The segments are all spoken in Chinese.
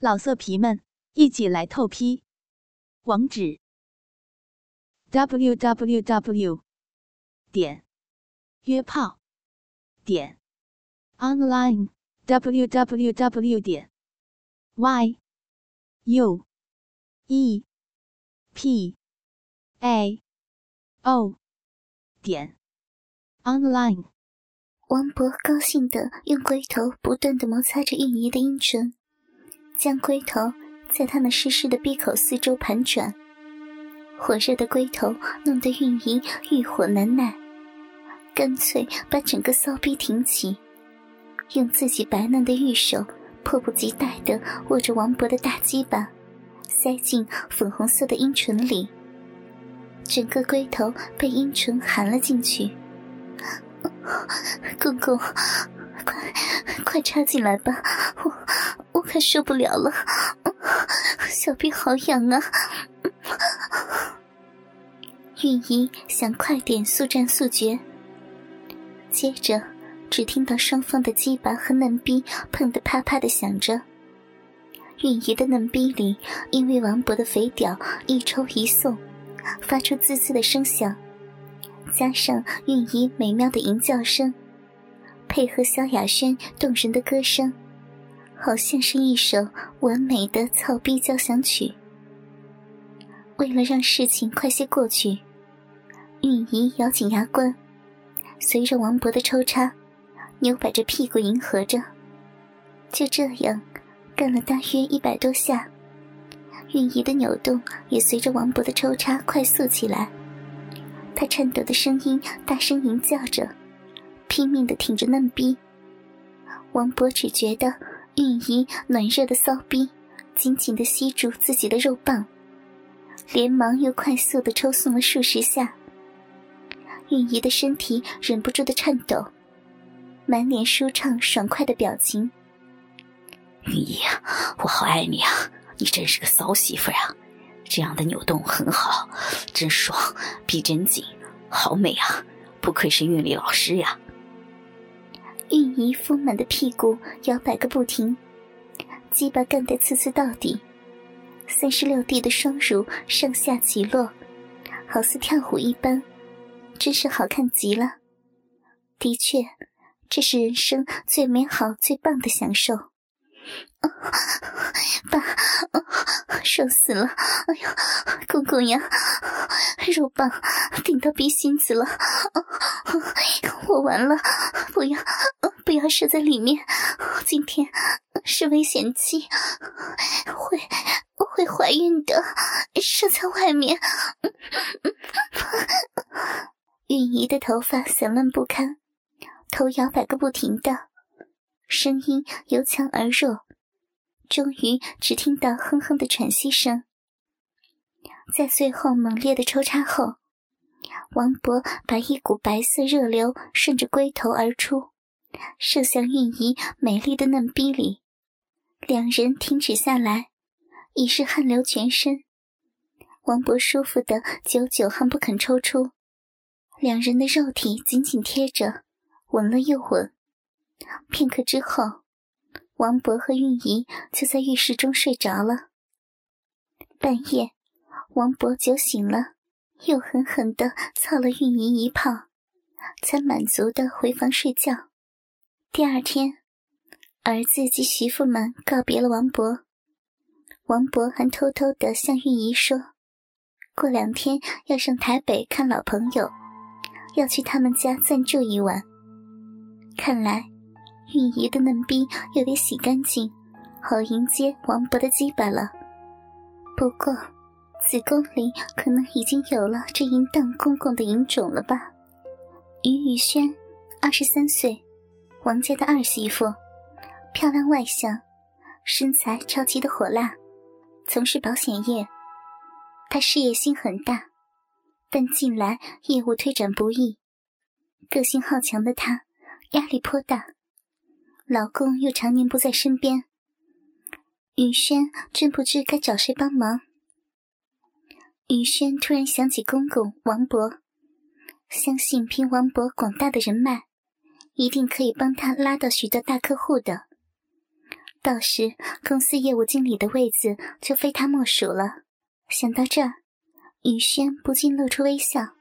老色皮们，一起来透批！网址：w w w 点约炮点 online w w w 点 y u e p a o 点 online。王博高兴的用龟头不断的摩擦着玉姨的阴唇。将龟头在他那湿湿的闭口四周盘转，火热的龟头弄得韵仪欲火难耐，干脆把整个骚逼挺起，用自己白嫩的玉手迫不及待地握着王勃的大鸡巴，塞进粉红色的阴唇里，整个龟头被阴唇含了进去。公公，快快插进来吧，我。我快受不了了，小臂好痒啊！玉姨想快点速战速决，接着只听到双方的鸡巴和嫩逼碰得啪啪的响着。玉姨的嫩逼里因为王勃的肥屌一抽一送，发出滋滋的声响，加上玉姨美妙的吟叫声，配合萧亚轩动人的歌声。好像是一首完美的草逼交响曲。为了让事情快些过去，韵仪咬紧牙关，随着王勃的抽插，扭摆着屁股迎合着。就这样，干了大约一百多下，韵仪的扭动也随着王勃的抽插快速起来。她颤抖的声音大声吟叫着，拼命的挺着嫩逼。王勃只觉得。玉姨暖热的骚逼紧紧地吸住自己的肉棒，连忙又快速地抽送了数十下。玉姨的身体忍不住的颤抖，满脸舒畅爽快的表情。玉姨，我好爱你啊！你真是个骚媳妇啊！这样的扭动很好，真爽，逼真紧，好美啊！不愧是韵律老师呀。玉泥丰满的屁股摇摆个不停，鸡巴干得刺刺到底，三十六弟的双乳上下起落，好似跳舞一般，真是好看极了。的确，这是人生最美好、最棒的享受。爸，爽死了！哎呀，公公呀，肉棒顶到鼻心子了，我完了！不要，不要射在里面，今天是危险期，会会怀孕的，射在外面。允仪的头发散乱不堪，头摇摆个不停的，声音由强而弱。终于只听到哼哼的喘息声，在最后猛烈的抽插后，王勃把一股白色热流顺着龟头而出，射向韵仪美丽的嫩逼里。两人停止下来，已是汗流全身。王勃舒服的久久还不肯抽出，两人的肉体紧紧贴着，吻了又吻。片刻之后。王勃和韵仪就在浴室中睡着了。半夜，王勃酒醒了，又狠狠地操了韵仪一炮，才满足地回房睡觉。第二天，儿子及媳妇们告别了王勃，王勃还偷偷地向韵仪说：“过两天要上台北看老朋友，要去他们家暂住一晚。”看来。玉姨的嫩逼又得洗干净，好迎接王伯的鸡巴了。不过，子宫里可能已经有了这淫荡公公的淫种了吧？于宇轩，二十三岁，王家的二媳妇，漂亮外向，身材超级的火辣，从事保险业。她事业心很大，但近来业务推展不易，个性好强的她压力颇大。老公又常年不在身边，雨轩真不知该找谁帮忙。雨轩突然想起公公王博，相信凭王博广大的人脉，一定可以帮他拉到许多大客户的。到时公司业务经理的位子就非他莫属了。想到这儿，雨轩不禁露出微笑，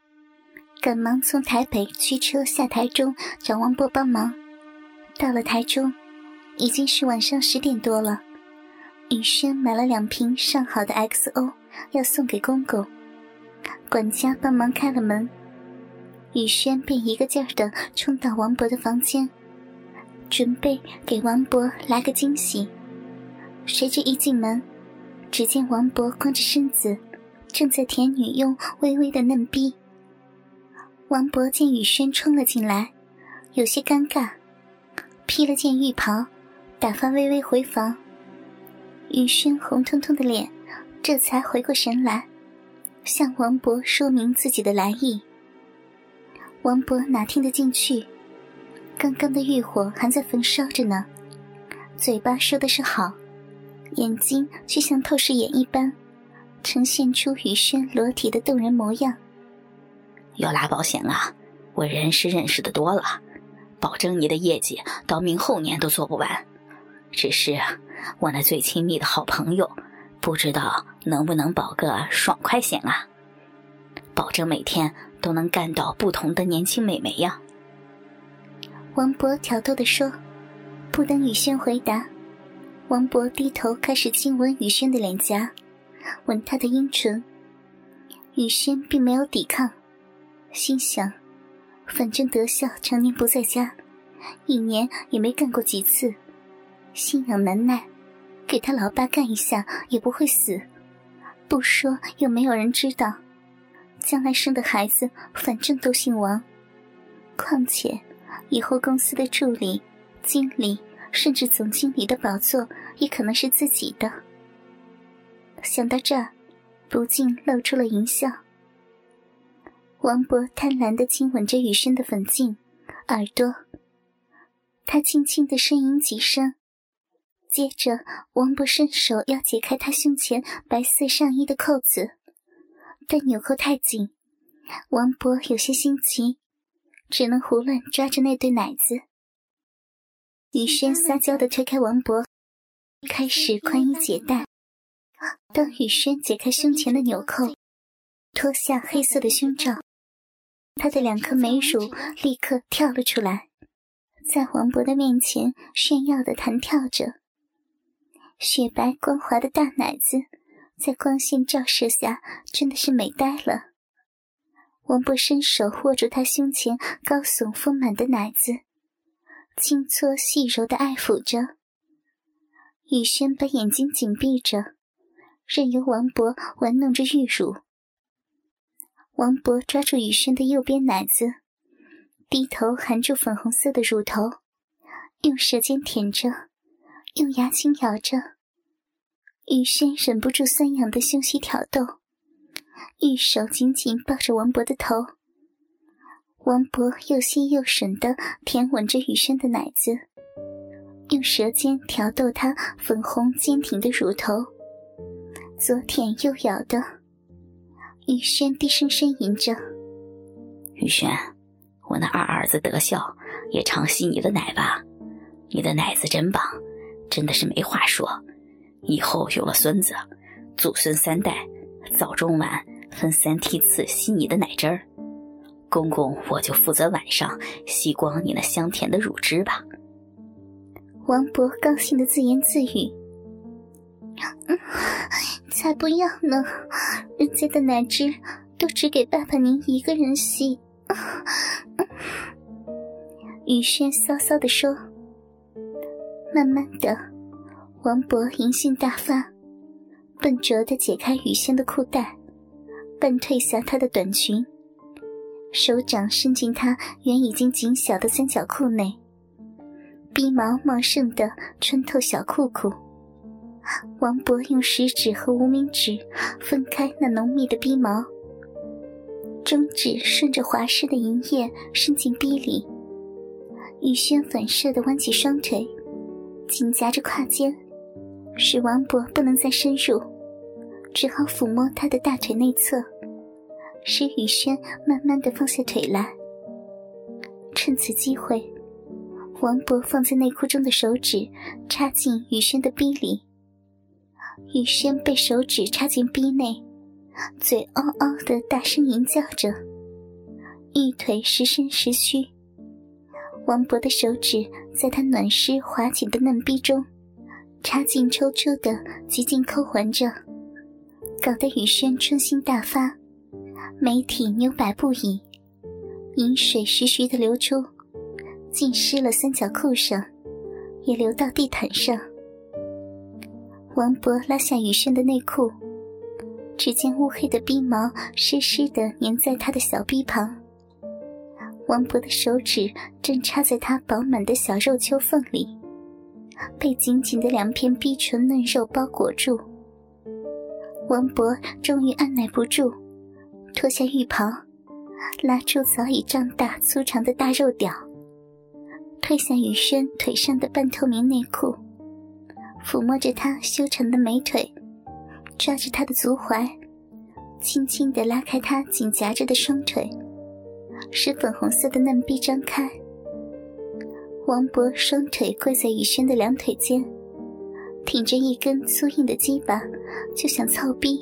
赶忙从台北驱车下台中找王博帮忙。到了台中，已经是晚上十点多了。雨轩买了两瓶上好的 XO，要送给公公。管家帮忙开了门，雨轩便一个劲儿的冲到王博的房间。准备给王博来个惊喜，谁知一进门，只见王博光着身子，正在舔女佣微微的嫩逼。王博见雨轩冲了进来，有些尴尬，披了件浴袍，打发微微回房。雨轩红彤彤的脸，这才回过神来，向王博说明自己的来意。王博哪听得进去？刚刚的欲火还在焚烧着呢，嘴巴说的是好，眼睛却像透视眼一般，呈现出雨轩裸体的动人模样。要拉保险啊，我人是认识的多了，保证你的业绩到明后年都做不完。只是我那最亲密的好朋友，不知道能不能保个爽快险啊？保证每天都能干到不同的年轻美眉呀。王博挑逗地说：“不等雨轩回答，王博低头开始亲吻雨轩的脸颊，吻她的阴唇。雨轩并没有抵抗，心想：反正德孝常年不在家，一年也没干过几次，心痒难耐，给他老爸干一下也不会死。不说又没有人知道，将来生的孩子反正都姓王。况且……”以后公司的助理、经理，甚至总经理的宝座也可能是自己的。想到这儿，不禁露出了淫笑。王博贪婪的亲吻着雨轩的粉颈、耳朵，他轻轻的呻吟几声，接着王博伸手要解开他胸前白色上衣的扣子，但纽扣太紧，王博有些心急。只能胡乱抓着那对奶子。雨轩撒娇的推开王博，开始宽衣解带。当雨轩解开胸前的纽扣，脱下黑色的胸罩，她的两颗美乳立刻跳了出来，在王博的面前炫耀的弹跳着。雪白光滑的大奶子，在光线照射下，真的是美呆了。王博伸手握住她胸前高耸丰满的奶子，轻搓细柔的爱抚着。雨轩把眼睛紧闭着，任由王博玩弄着玉乳。王博抓住雨轩的右边奶子，低头含住粉红色的乳头，用舌尖舔着，用牙轻咬着。雨轩忍不住酸痒的胸息挑逗。玉手紧紧抱着王博的头，王博又细又吮的舔吻着雨轩的奶子，用舌尖挑逗她粉红坚挺的乳头，左舔右咬的。雨轩低声呻吟着：“雨轩，我那二儿子德孝也常吸你的奶吧？你的奶子真棒，真的是没话说。以后有了孙子，祖孙三代，早中晚。”分三梯次吸你的奶汁儿，公公我就负责晚上吸光你那香甜的乳汁吧。王博高兴的自言自语：“才不要呢，人家的奶汁都只给爸爸您一个人吸。”雨轩骚骚的说。慢慢的，王博淫性大发，笨拙的解开雨轩的裤带。半褪下她的短裙，手掌伸进她原已经紧小的三角裤内，鼻毛茂盛的穿透小裤裤。王博用食指和无名指分开那浓密的鼻毛，中指顺着滑湿的银液伸进逼里。雨轩反射的弯起双腿，紧夹着胯间，使王博不能再深入。只好抚摸他的大腿内侧，使雨轩慢慢的放下腿来。趁此机会，王博放在内裤中的手指插进雨轩的逼里，雨轩被手指插进逼内，嘴嗷嗷的大声吟叫着，玉腿时伸时虚。王博的手指在他暖湿滑紧的嫩逼中插进抽出的，极尽抠环着，搞得雨轩春心大发，美体扭摆不已，饮水徐徐的流出。浸湿了三角裤上，也流到地毯上。王博拉下雨轩的内裤，只见乌黑的逼毛湿湿的粘在他的小臂旁。王博的手指正插在他饱满的小肉丘缝里，被紧紧的两片逼唇嫩肉包裹住。王博终于按耐不住，脱下浴袍，拉出早已胀大粗长的大肉屌。褪下雨轩腿上的半透明内裤，抚摸着她修长的美腿，抓着她的足踝，轻轻地拉开她紧夹着的双腿，使粉红色的嫩臂张开。王博双腿跪在雨轩的两腿间，挺着一根粗硬的鸡巴，就想操逼，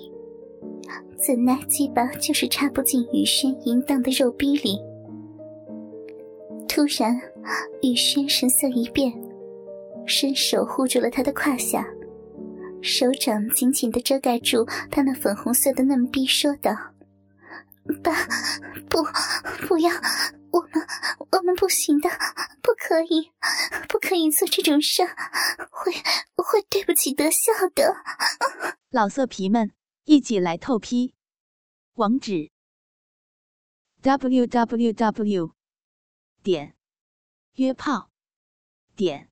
怎奈鸡巴就是插不进雨轩淫荡的肉逼里。突然，雨轩神色一变，伸手护住了他的胯下，手掌紧紧的遮盖住他那粉红色的嫩逼，说道：“爸，不，不要，我们，我们不行的，不可以，不可以做这种事，会，会对不起德孝的。”老色皮们，一起来透批，网址：w w w. 点约炮点